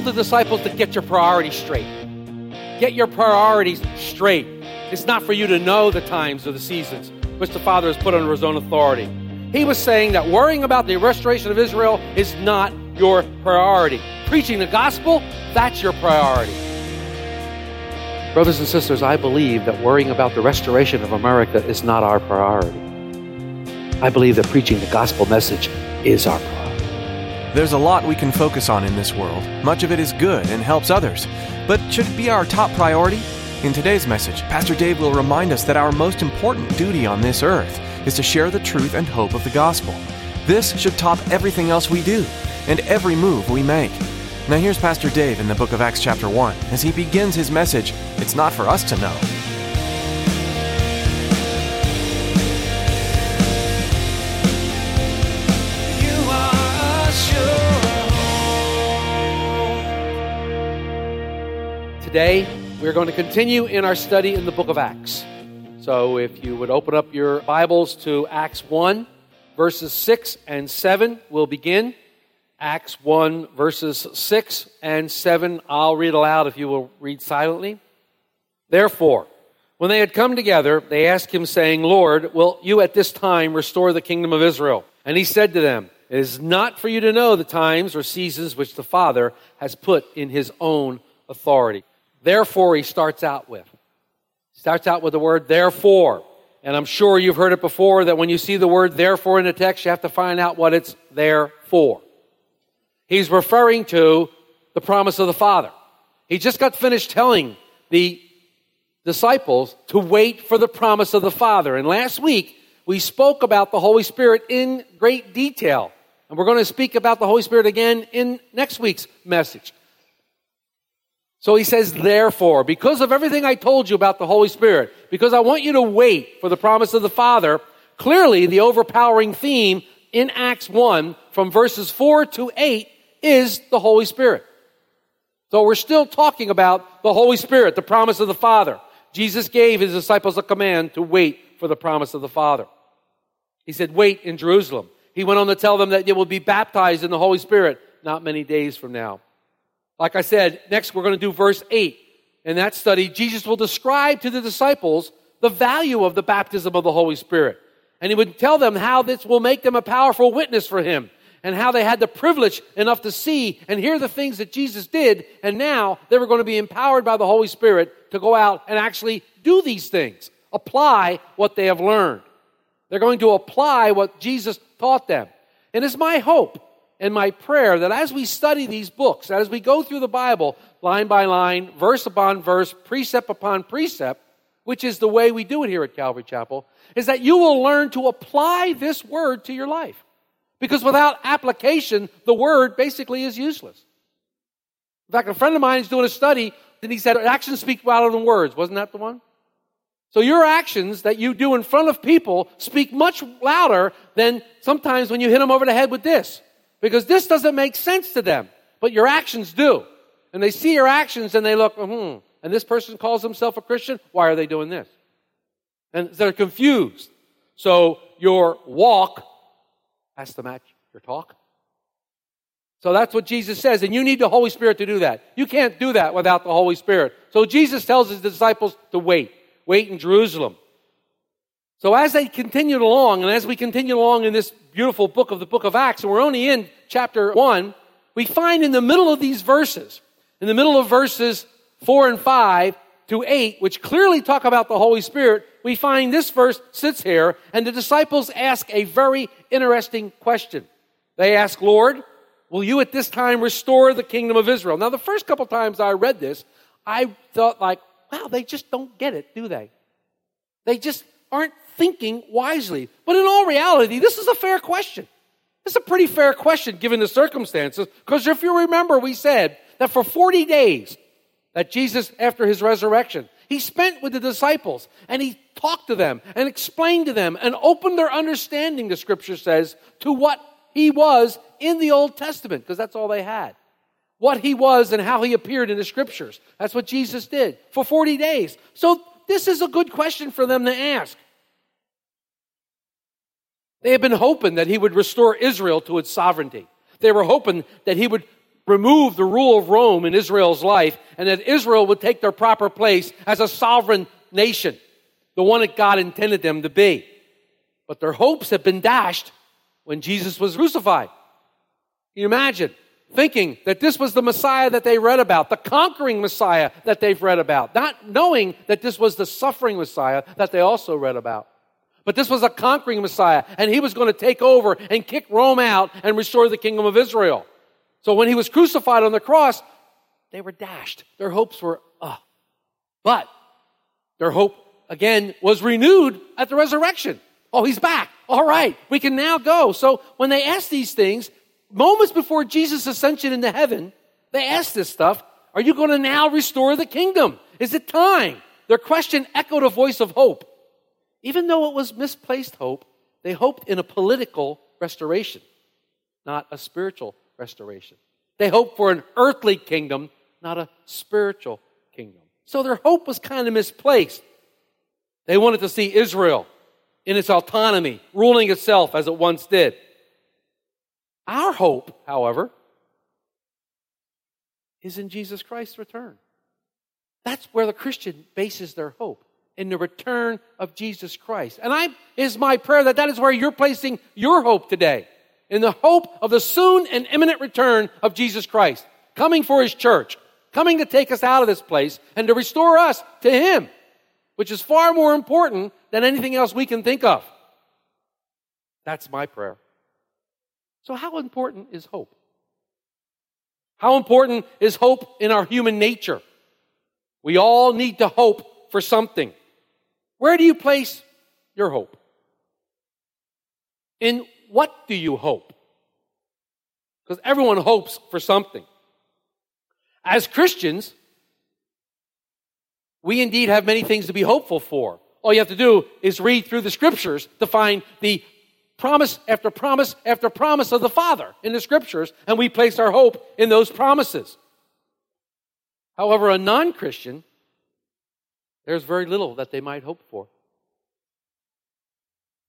Told the disciples to get your priorities straight. Get your priorities straight. It's not for you to know the times or the seasons which the Father has put under his own authority. He was saying that worrying about the restoration of Israel is not your priority. Preaching the gospel, that's your priority. Brothers and sisters, I believe that worrying about the restoration of America is not our priority. I believe that preaching the gospel message is our priority. There's a lot we can focus on in this world. Much of it is good and helps others. But should it be our top priority? In today's message, Pastor Dave will remind us that our most important duty on this earth is to share the truth and hope of the gospel. This should top everything else we do and every move we make. Now, here's Pastor Dave in the book of Acts, chapter 1, as he begins his message It's not for us to know. Today, we're going to continue in our study in the book of Acts. So, if you would open up your Bibles to Acts 1, verses 6 and 7, we'll begin. Acts 1, verses 6 and 7. I'll read aloud if you will read silently. Therefore, when they had come together, they asked him, saying, Lord, will you at this time restore the kingdom of Israel? And he said to them, It is not for you to know the times or seasons which the Father has put in his own authority. Therefore, he starts out with. Starts out with the word therefore. And I'm sure you've heard it before that when you see the word therefore in the text, you have to find out what it's there for. He's referring to the promise of the Father. He just got finished telling the disciples to wait for the promise of the Father. And last week, we spoke about the Holy Spirit in great detail. And we're going to speak about the Holy Spirit again in next week's message. So he says, therefore, because of everything I told you about the Holy Spirit, because I want you to wait for the promise of the Father, clearly the overpowering theme in Acts 1 from verses 4 to 8 is the Holy Spirit. So we're still talking about the Holy Spirit, the promise of the Father. Jesus gave his disciples a command to wait for the promise of the Father. He said, wait in Jerusalem. He went on to tell them that they will be baptized in the Holy Spirit not many days from now. Like I said, next we're going to do verse 8. In that study, Jesus will describe to the disciples the value of the baptism of the Holy Spirit. And he would tell them how this will make them a powerful witness for him and how they had the privilege enough to see and hear the things that Jesus did. And now they were going to be empowered by the Holy Spirit to go out and actually do these things, apply what they have learned. They're going to apply what Jesus taught them. And it's my hope and my prayer that as we study these books, as we go through the Bible line by line, verse upon verse, precept upon precept, which is the way we do it here at Calvary Chapel, is that you will learn to apply this word to your life. Because without application, the word basically is useless. In fact, a friend of mine is doing a study, and he said, actions speak louder than words. Wasn't that the one? So your actions that you do in front of people speak much louder than sometimes when you hit them over the head with this. Because this doesn't make sense to them, but your actions do. And they see your actions and they look, hmm, and this person calls himself a Christian. Why are they doing this? And they're confused. So your walk has to match your talk. So that's what Jesus says. And you need the Holy Spirit to do that. You can't do that without the Holy Spirit. So Jesus tells his disciples to wait. Wait in Jerusalem. So as they continued along, and as we continue along in this beautiful book of the book of Acts, and we're only in chapter 1, we find in the middle of these verses, in the middle of verses 4 and 5 to 8, which clearly talk about the Holy Spirit, we find this verse sits here, and the disciples ask a very interesting question. They ask, Lord, will you at this time restore the kingdom of Israel? Now, the first couple times I read this, I thought like, wow, they just don't get it, do they? They just aren't thinking wisely. But in all reality, this is a fair question. It's a pretty fair question given the circumstances, because if you remember, we said that for 40 days, that Jesus, after his resurrection, he spent with the disciples and he talked to them and explained to them and opened their understanding, the scripture says, to what he was in the Old Testament, because that's all they had. What he was and how he appeared in the scriptures. That's what Jesus did for 40 days. So this is a good question for them to ask. They had been hoping that he would restore Israel to its sovereignty. They were hoping that he would remove the rule of Rome in Israel's life and that Israel would take their proper place as a sovereign nation, the one that God intended them to be. But their hopes had been dashed when Jesus was crucified. Can you imagine thinking that this was the Messiah that they read about, the conquering Messiah that they've read about, not knowing that this was the suffering Messiah that they also read about? But this was a conquering Messiah, and he was going to take over and kick Rome out and restore the kingdom of Israel. So when he was crucified on the cross, they were dashed. Their hopes were, uh. But their hope, again, was renewed at the resurrection. Oh, he's back. All right, we can now go. So when they asked these things, moments before Jesus' ascension into heaven, they asked this stuff Are you going to now restore the kingdom? Is it time? Their question echoed a voice of hope. Even though it was misplaced hope, they hoped in a political restoration, not a spiritual restoration. They hoped for an earthly kingdom, not a spiritual kingdom. So their hope was kind of misplaced. They wanted to see Israel in its autonomy, ruling itself as it once did. Our hope, however, is in Jesus Christ's return. That's where the Christian bases their hope in the return of Jesus Christ. And I is my prayer that that is where you're placing your hope today. In the hope of the soon and imminent return of Jesus Christ, coming for his church, coming to take us out of this place and to restore us to him, which is far more important than anything else we can think of. That's my prayer. So, how important is hope? How important is hope in our human nature? We all need to hope for something. Where do you place your hope? In what do you hope? Because everyone hopes for something. As Christians, we indeed have many things to be hopeful for. All you have to do is read through the scriptures to find the promise after promise after promise of the Father in the scriptures, and we place our hope in those promises. However, a non Christian there's very little that they might hope for.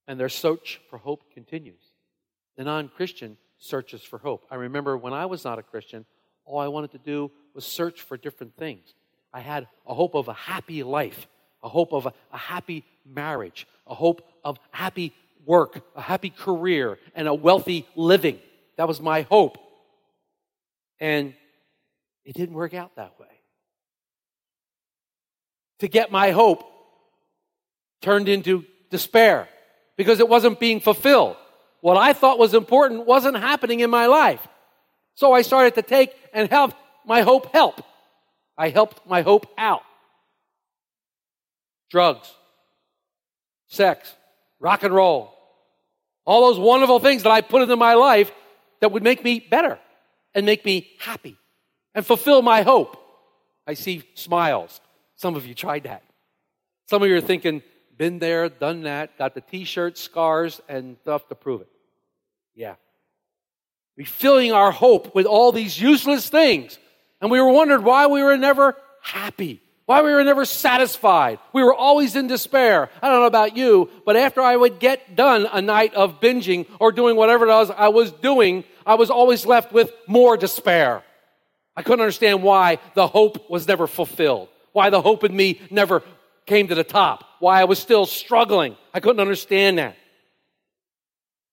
And their search for hope continues. The non Christian searches for hope. I remember when I was not a Christian, all I wanted to do was search for different things. I had a hope of a happy life, a hope of a, a happy marriage, a hope of happy work, a happy career, and a wealthy living. That was my hope. And it didn't work out that way to get my hope turned into despair because it wasn't being fulfilled. What I thought was important wasn't happening in my life. So I started to take and help my hope help. I helped my hope out. Drugs, sex, rock and roll, all those wonderful things that I put into my life that would make me better and make me happy and fulfill my hope. I see smiles. Some of you tried that. Some of you are thinking, been there, done that, got the t shirts, scars, and stuff to prove it. Yeah. We're filling our hope with all these useless things. And we were wondering why we were never happy, why we were never satisfied. We were always in despair. I don't know about you, but after I would get done a night of binging or doing whatever it was I was doing, I was always left with more despair. I couldn't understand why the hope was never fulfilled why the hope in me never came to the top, why I was still struggling. I couldn't understand that.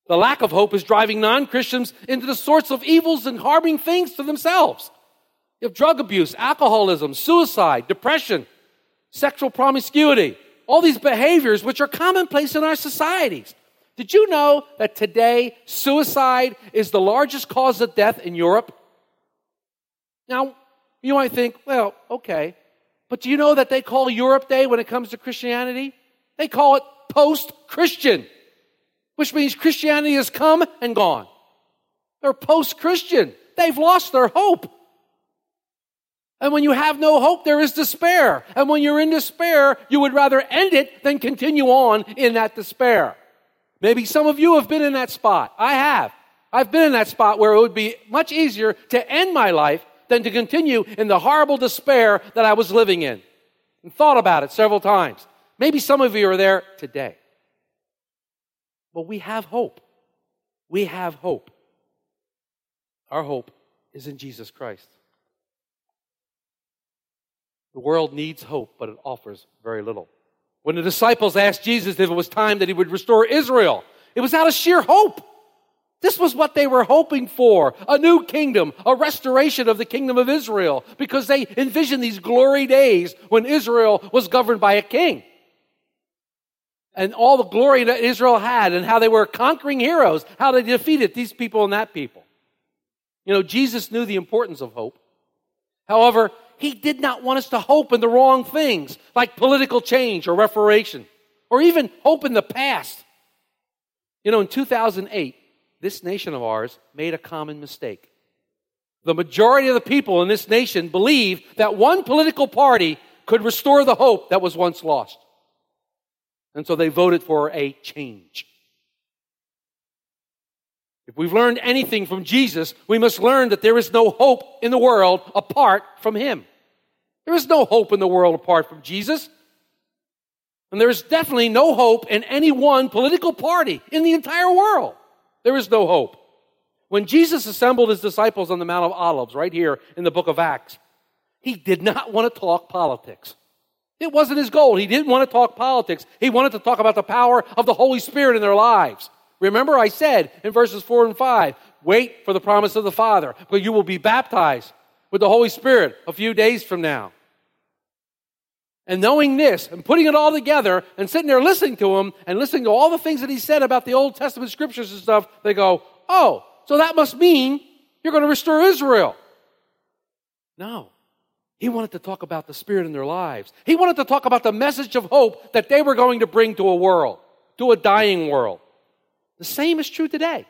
The lack of hope is driving non Christians into the sorts of evils and harming things to themselves. You have drug abuse, alcoholism, suicide, depression, sexual promiscuity, all these behaviors which are commonplace in our societies. Did you know that today suicide is the largest cause of death in Europe? Now, you might think, well, okay, but do you know that they call Europe Day when it comes to Christianity? They call it post Christian, which means Christianity has come and gone. They're post Christian. They've lost their hope. And when you have no hope, there is despair. And when you're in despair, you would rather end it than continue on in that despair. Maybe some of you have been in that spot. I have. I've been in that spot where it would be much easier to end my life than to continue in the horrible despair that I was living in. And thought about it several times. Maybe some of you are there today. But we have hope. We have hope. Our hope is in Jesus Christ. The world needs hope, but it offers very little. When the disciples asked Jesus if it was time that he would restore Israel, it was out of sheer hope. This was what they were hoping for a new kingdom, a restoration of the kingdom of Israel, because they envisioned these glory days when Israel was governed by a king. And all the glory that Israel had, and how they were conquering heroes, how they defeated these people and that people. You know, Jesus knew the importance of hope. However, he did not want us to hope in the wrong things, like political change or reformation, or even hope in the past. You know, in 2008, this nation of ours made a common mistake. The majority of the people in this nation believed that one political party could restore the hope that was once lost. And so they voted for a change. If we've learned anything from Jesus, we must learn that there is no hope in the world apart from Him. There is no hope in the world apart from Jesus. And there is definitely no hope in any one political party in the entire world. There is no hope. When Jesus assembled his disciples on the Mount of Olives, right here in the book of Acts, he did not want to talk politics. It wasn't his goal. He didn't want to talk politics. He wanted to talk about the power of the Holy Spirit in their lives. Remember, I said in verses 4 and 5, wait for the promise of the Father, but you will be baptized with the Holy Spirit a few days from now. And knowing this and putting it all together and sitting there listening to him and listening to all the things that he said about the Old Testament scriptures and stuff, they go, oh, so that must mean you're going to restore Israel. No. He wanted to talk about the Spirit in their lives. He wanted to talk about the message of hope that they were going to bring to a world, to a dying world. The same is true today.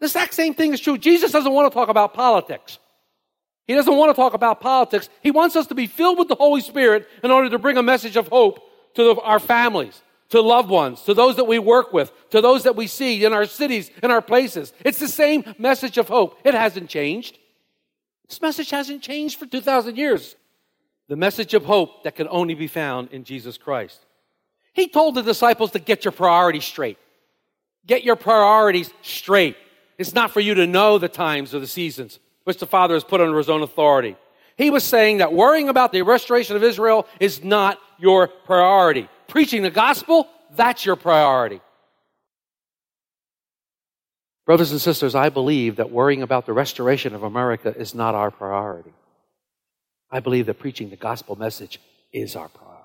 The exact same thing is true. Jesus doesn't want to talk about politics. He doesn't want to talk about politics. He wants us to be filled with the Holy Spirit in order to bring a message of hope to the, our families, to loved ones, to those that we work with, to those that we see in our cities, in our places. It's the same message of hope. It hasn't changed. This message hasn't changed for 2,000 years. The message of hope that can only be found in Jesus Christ. He told the disciples to get your priorities straight. Get your priorities straight. It's not for you to know the times or the seasons which the Father has put under his own authority. He was saying that worrying about the restoration of Israel is not your priority. Preaching the gospel, that's your priority. Brothers and sisters, I believe that worrying about the restoration of America is not our priority. I believe that preaching the gospel message is our priority.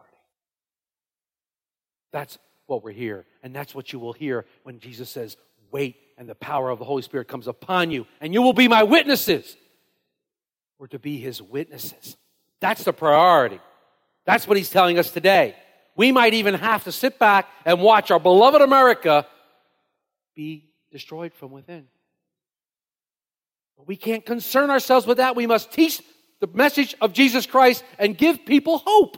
That's what we're here, and that's what you will hear when Jesus says, Wait and the power of the Holy Spirit comes upon you, and you will be my witnesses. We're to be his witnesses. That's the priority. That's what he's telling us today. We might even have to sit back and watch our beloved America be destroyed from within. But we can't concern ourselves with that. We must teach the message of Jesus Christ and give people hope.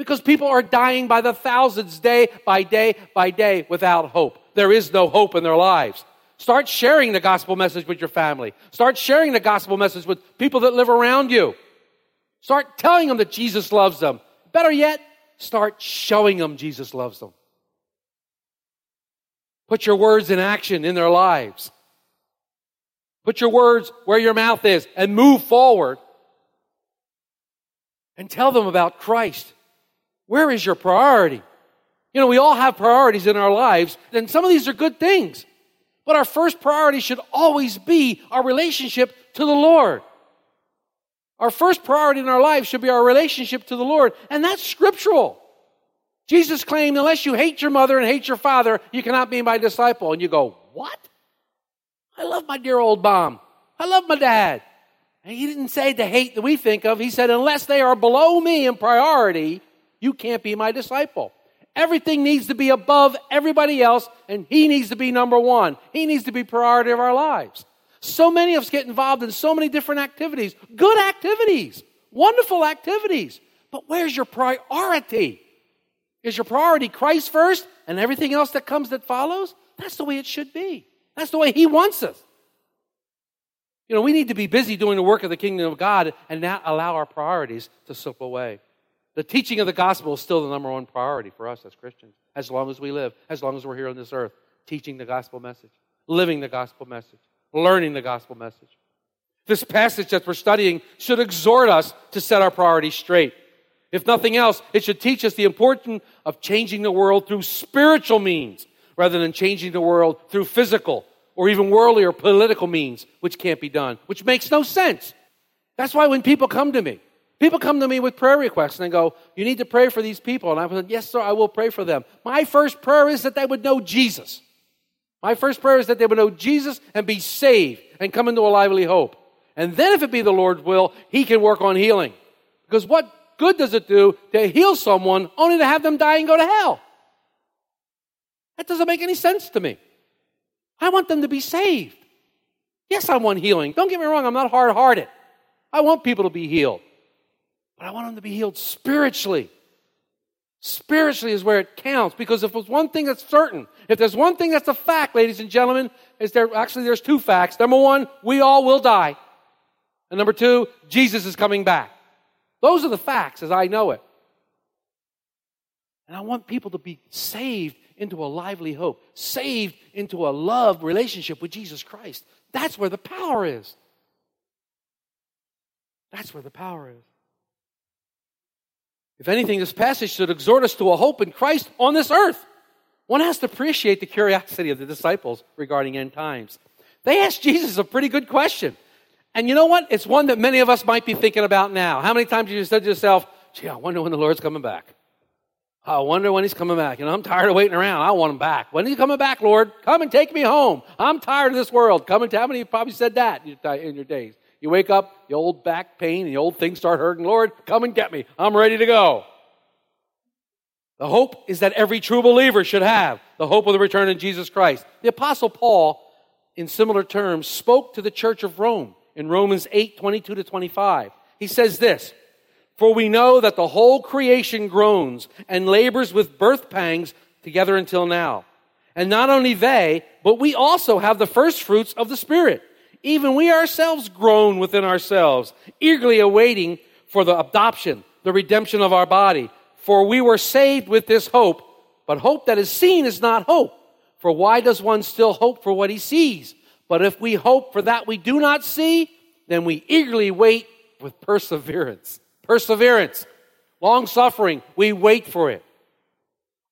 Because people are dying by the thousands day by day by day without hope. There is no hope in their lives. Start sharing the gospel message with your family. Start sharing the gospel message with people that live around you. Start telling them that Jesus loves them. Better yet, start showing them Jesus loves them. Put your words in action in their lives. Put your words where your mouth is and move forward. And tell them about Christ. Where is your priority? You know, we all have priorities in our lives, and some of these are good things. But our first priority should always be our relationship to the Lord. Our first priority in our life should be our relationship to the Lord, and that's scriptural. Jesus claimed, unless you hate your mother and hate your father, you cannot be my disciple. And you go, what? I love my dear old mom. I love my dad. And he didn't say the hate that we think of. He said, unless they are below me in priority, you can't be my disciple. Everything needs to be above everybody else, and He needs to be number one. He needs to be priority of our lives. So many of us get involved in so many different activities, good activities, wonderful activities. But where's your priority? Is your priority Christ first and everything else that comes that follows? That's the way it should be. That's the way He wants us. You know, we need to be busy doing the work of the kingdom of God and not allow our priorities to slip away. The teaching of the gospel is still the number one priority for us as Christians, as long as we live, as long as we're here on this earth, teaching the gospel message, living the gospel message, learning the gospel message. This passage that we're studying should exhort us to set our priorities straight. If nothing else, it should teach us the importance of changing the world through spiritual means rather than changing the world through physical or even worldly or political means, which can't be done, which makes no sense. That's why when people come to me, people come to me with prayer requests and they go, You need to pray for these people. And I said, Yes, sir, I will pray for them. My first prayer is that they would know Jesus. My first prayer is that they would know Jesus and be saved and come into a lively hope. And then, if it be the Lord's will, He can work on healing. Because what good does it do to heal someone only to have them die and go to hell? That doesn't make any sense to me. I want them to be saved. Yes, I want healing. Don't get me wrong, I'm not hard hearted. I want people to be healed. But I want them to be healed spiritually. Spiritually is where it counts because if there's one thing that's certain, if there's one thing that's a fact, ladies and gentlemen, is there actually there's two facts. Number one, we all will die. And number two, Jesus is coming back. Those are the facts as I know it. And I want people to be saved into a lively hope, saved into a love relationship with Jesus Christ. That's where the power is. That's where the power is. If anything, this passage should exhort us to a hope in Christ on this earth. One has to appreciate the curiosity of the disciples regarding end times. They asked Jesus a pretty good question. And you know what? It's one that many of us might be thinking about now. How many times have you said to yourself, gee, I wonder when the Lord's coming back? I wonder when he's coming back. You know, I'm tired of waiting around. I want him back. When are you coming back, Lord? Come and take me home. I'm tired of this world. Come and tell me. You probably said that in your days. You wake up, the old back pain, the old things start hurting. Lord, come and get me. I'm ready to go. The hope is that every true believer should have the hope of the return of Jesus Christ. The Apostle Paul, in similar terms, spoke to the church of Rome in Romans 8 22 to 25. He says this For we know that the whole creation groans and labors with birth pangs together until now. And not only they, but we also have the first fruits of the Spirit even we ourselves groan within ourselves, eagerly awaiting for the adoption, the redemption of our body. For we were saved with this hope, but hope that is seen is not hope. For why does one still hope for what he sees? But if we hope for that we do not see, then we eagerly wait with perseverance. Perseverance, long suffering, we wait for it.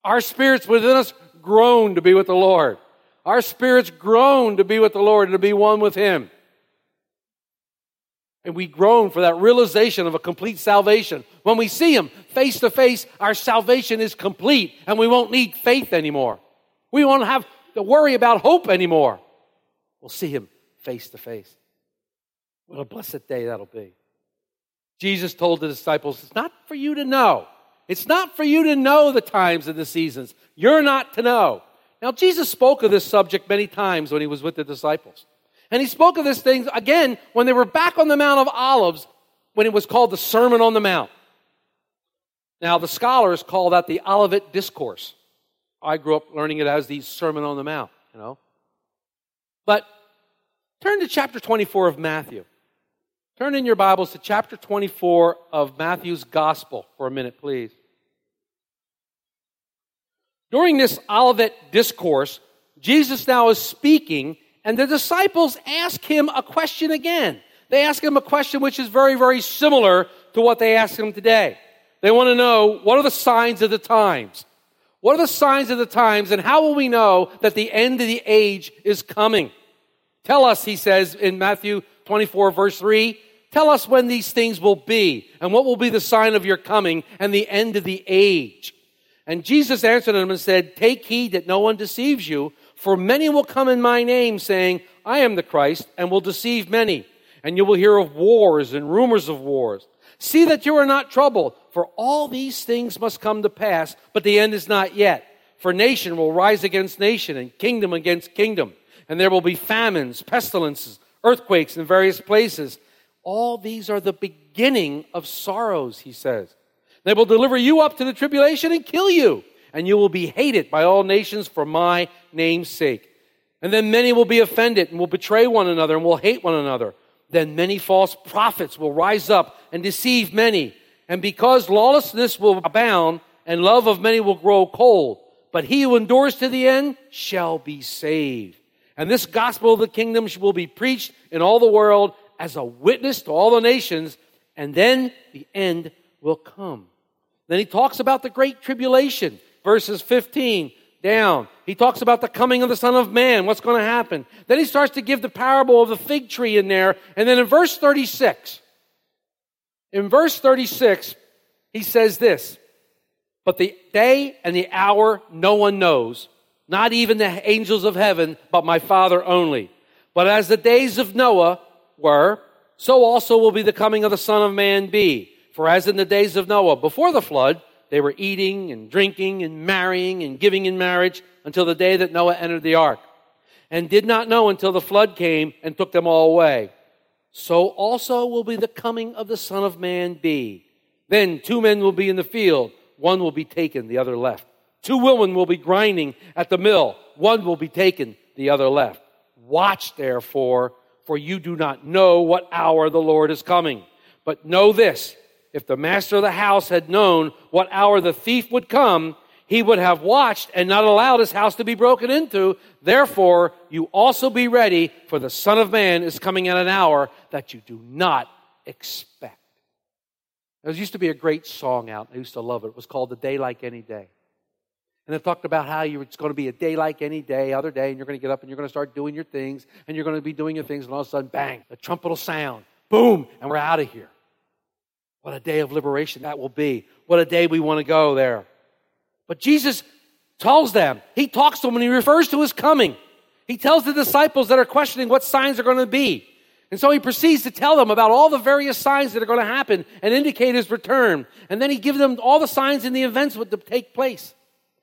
Our spirits within us groan to be with the Lord. Our spirits groan to be with the Lord and to be one with Him. And we groan for that realization of a complete salvation. When we see Him face to face, our salvation is complete and we won't need faith anymore. We won't have to worry about hope anymore. We'll see Him face to face. What a blessed day that'll be. Jesus told the disciples, It's not for you to know. It's not for you to know the times and the seasons. You're not to know. Now, Jesus spoke of this subject many times when he was with the disciples. And he spoke of this thing again when they were back on the Mount of Olives when it was called the Sermon on the Mount. Now, the scholars call that the Olivet Discourse. I grew up learning it as the Sermon on the Mount, you know. But turn to chapter 24 of Matthew. Turn in your Bibles to chapter 24 of Matthew's Gospel for a minute, please. During this Olivet discourse, Jesus now is speaking, and the disciples ask him a question again. They ask him a question which is very, very similar to what they ask him today. They want to know what are the signs of the times? What are the signs of the times, and how will we know that the end of the age is coming? Tell us, he says in Matthew 24, verse 3, tell us when these things will be, and what will be the sign of your coming and the end of the age. And Jesus answered them and said, Take heed that no one deceives you, for many will come in my name, saying, I am the Christ, and will deceive many. And you will hear of wars and rumors of wars. See that you are not troubled, for all these things must come to pass, but the end is not yet. For nation will rise against nation, and kingdom against kingdom, and there will be famines, pestilences, earthquakes in various places. All these are the beginning of sorrows, he says. They will deliver you up to the tribulation and kill you, and you will be hated by all nations for my name's sake. And then many will be offended and will betray one another and will hate one another. Then many false prophets will rise up and deceive many. And because lawlessness will abound and love of many will grow cold, but he who endures to the end shall be saved. And this gospel of the kingdom will be preached in all the world as a witness to all the nations, and then the end will come. Then he talks about the great tribulation, verses 15 down. He talks about the coming of the Son of Man, what's going to happen. Then he starts to give the parable of the fig tree in there. And then in verse 36, in verse 36, he says this But the day and the hour no one knows, not even the angels of heaven, but my Father only. But as the days of Noah were, so also will be the coming of the Son of Man be. For as in the days of Noah before the flood, they were eating and drinking and marrying and giving in marriage until the day that Noah entered the ark, and did not know until the flood came and took them all away. So also will be the coming of the Son of Man be. Then two men will be in the field, one will be taken, the other left. Two women will be grinding at the mill, one will be taken, the other left. Watch therefore, for you do not know what hour the Lord is coming. But know this, if the master of the house had known what hour the thief would come, he would have watched and not allowed his house to be broken into. Therefore, you also be ready, for the Son of Man is coming at an hour that you do not expect. There used to be a great song out. I used to love it. It was called The Day Like Any Day. And it talked about how you, it's going to be a day like any day, other day, and you're going to get up and you're going to start doing your things, and you're going to be doing your things, and all of a sudden, bang, the trumpet will sound. Boom, and we're out of here. What a day of liberation that will be. What a day we want to go there. But Jesus tells them, He talks to them and He refers to His coming. He tells the disciples that are questioning what signs are going to be. And so he proceeds to tell them about all the various signs that are going to happen and indicate his return. And then he gives them all the signs and the events that would take place.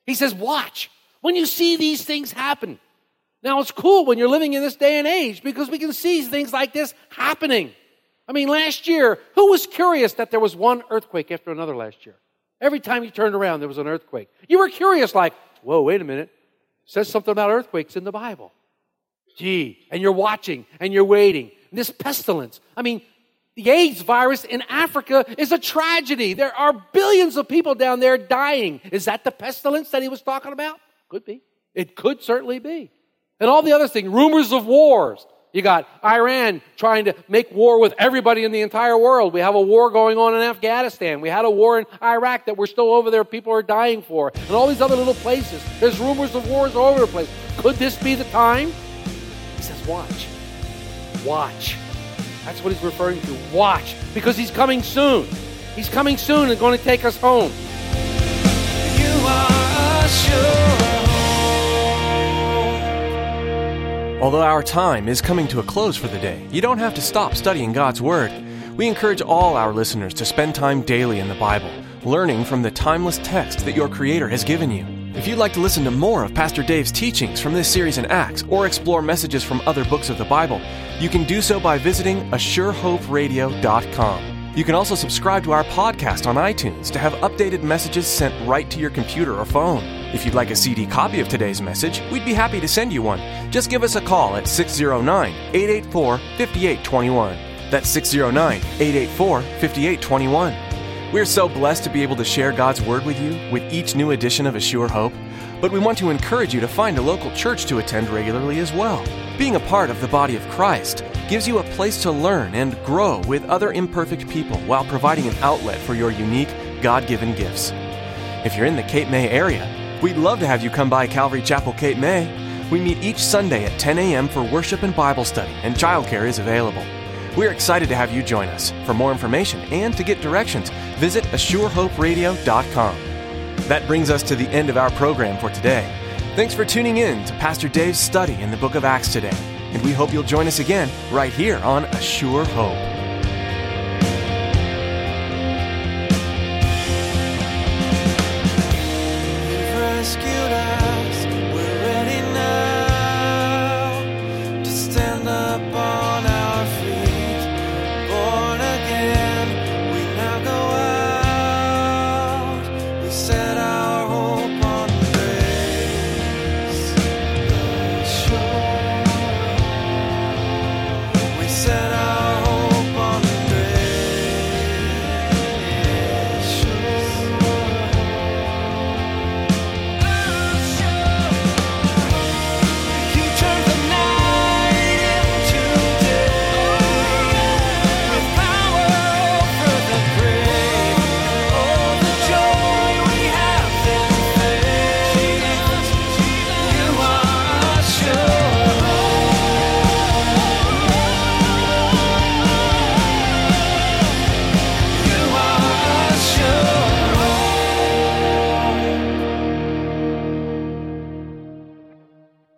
He says, Watch when you see these things happen. Now, it's cool when you're living in this day and age because we can see things like this happening. I mean, last year, who was curious that there was one earthquake after another last year? Every time you turned around, there was an earthquake. You were curious, like, whoa, wait a minute. It says something about earthquakes in the Bible. Gee, and you're watching and you're waiting. This pestilence. I mean, the AIDS virus in Africa is a tragedy. There are billions of people down there dying. Is that the pestilence that he was talking about? Could be. It could certainly be. And all the other things, rumors of wars. You got Iran trying to make war with everybody in the entire world. We have a war going on in Afghanistan. We had a war in Iraq that we're still over there, people are dying for. And all these other little places. There's rumors of wars all over the place. Could this be the time? He says, watch. Watch. That's what he's referring to. Watch. Because he's coming soon. He's coming soon and going to take us home. You are sure. Although our time is coming to a close for the day, you don't have to stop studying God's Word. We encourage all our listeners to spend time daily in the Bible, learning from the timeless text that your Creator has given you. If you'd like to listen to more of Pastor Dave's teachings from this series in Acts or explore messages from other books of the Bible, you can do so by visiting ASureHopeRadio.com. You can also subscribe to our podcast on iTunes to have updated messages sent right to your computer or phone. If you'd like a CD copy of today's message, we'd be happy to send you one. Just give us a call at 609 884 5821. That's 609 884 5821. We're so blessed to be able to share God's Word with you with each new edition of A Sure Hope, but we want to encourage you to find a local church to attend regularly as well. Being a part of the body of Christ gives you a place to learn and grow with other imperfect people while providing an outlet for your unique, God given gifts. If you're in the Cape May area, we'd love to have you come by Calvary Chapel, Cape May. We meet each Sunday at 10 a.m. for worship and Bible study, and childcare is available. We're excited to have you join us. For more information and to get directions, visit ASureHopeRadio.com. That brings us to the end of our program for today. Thanks for tuning in to Pastor Dave's study in the book of Acts today, and we hope you'll join us again right here on A Sure Hope.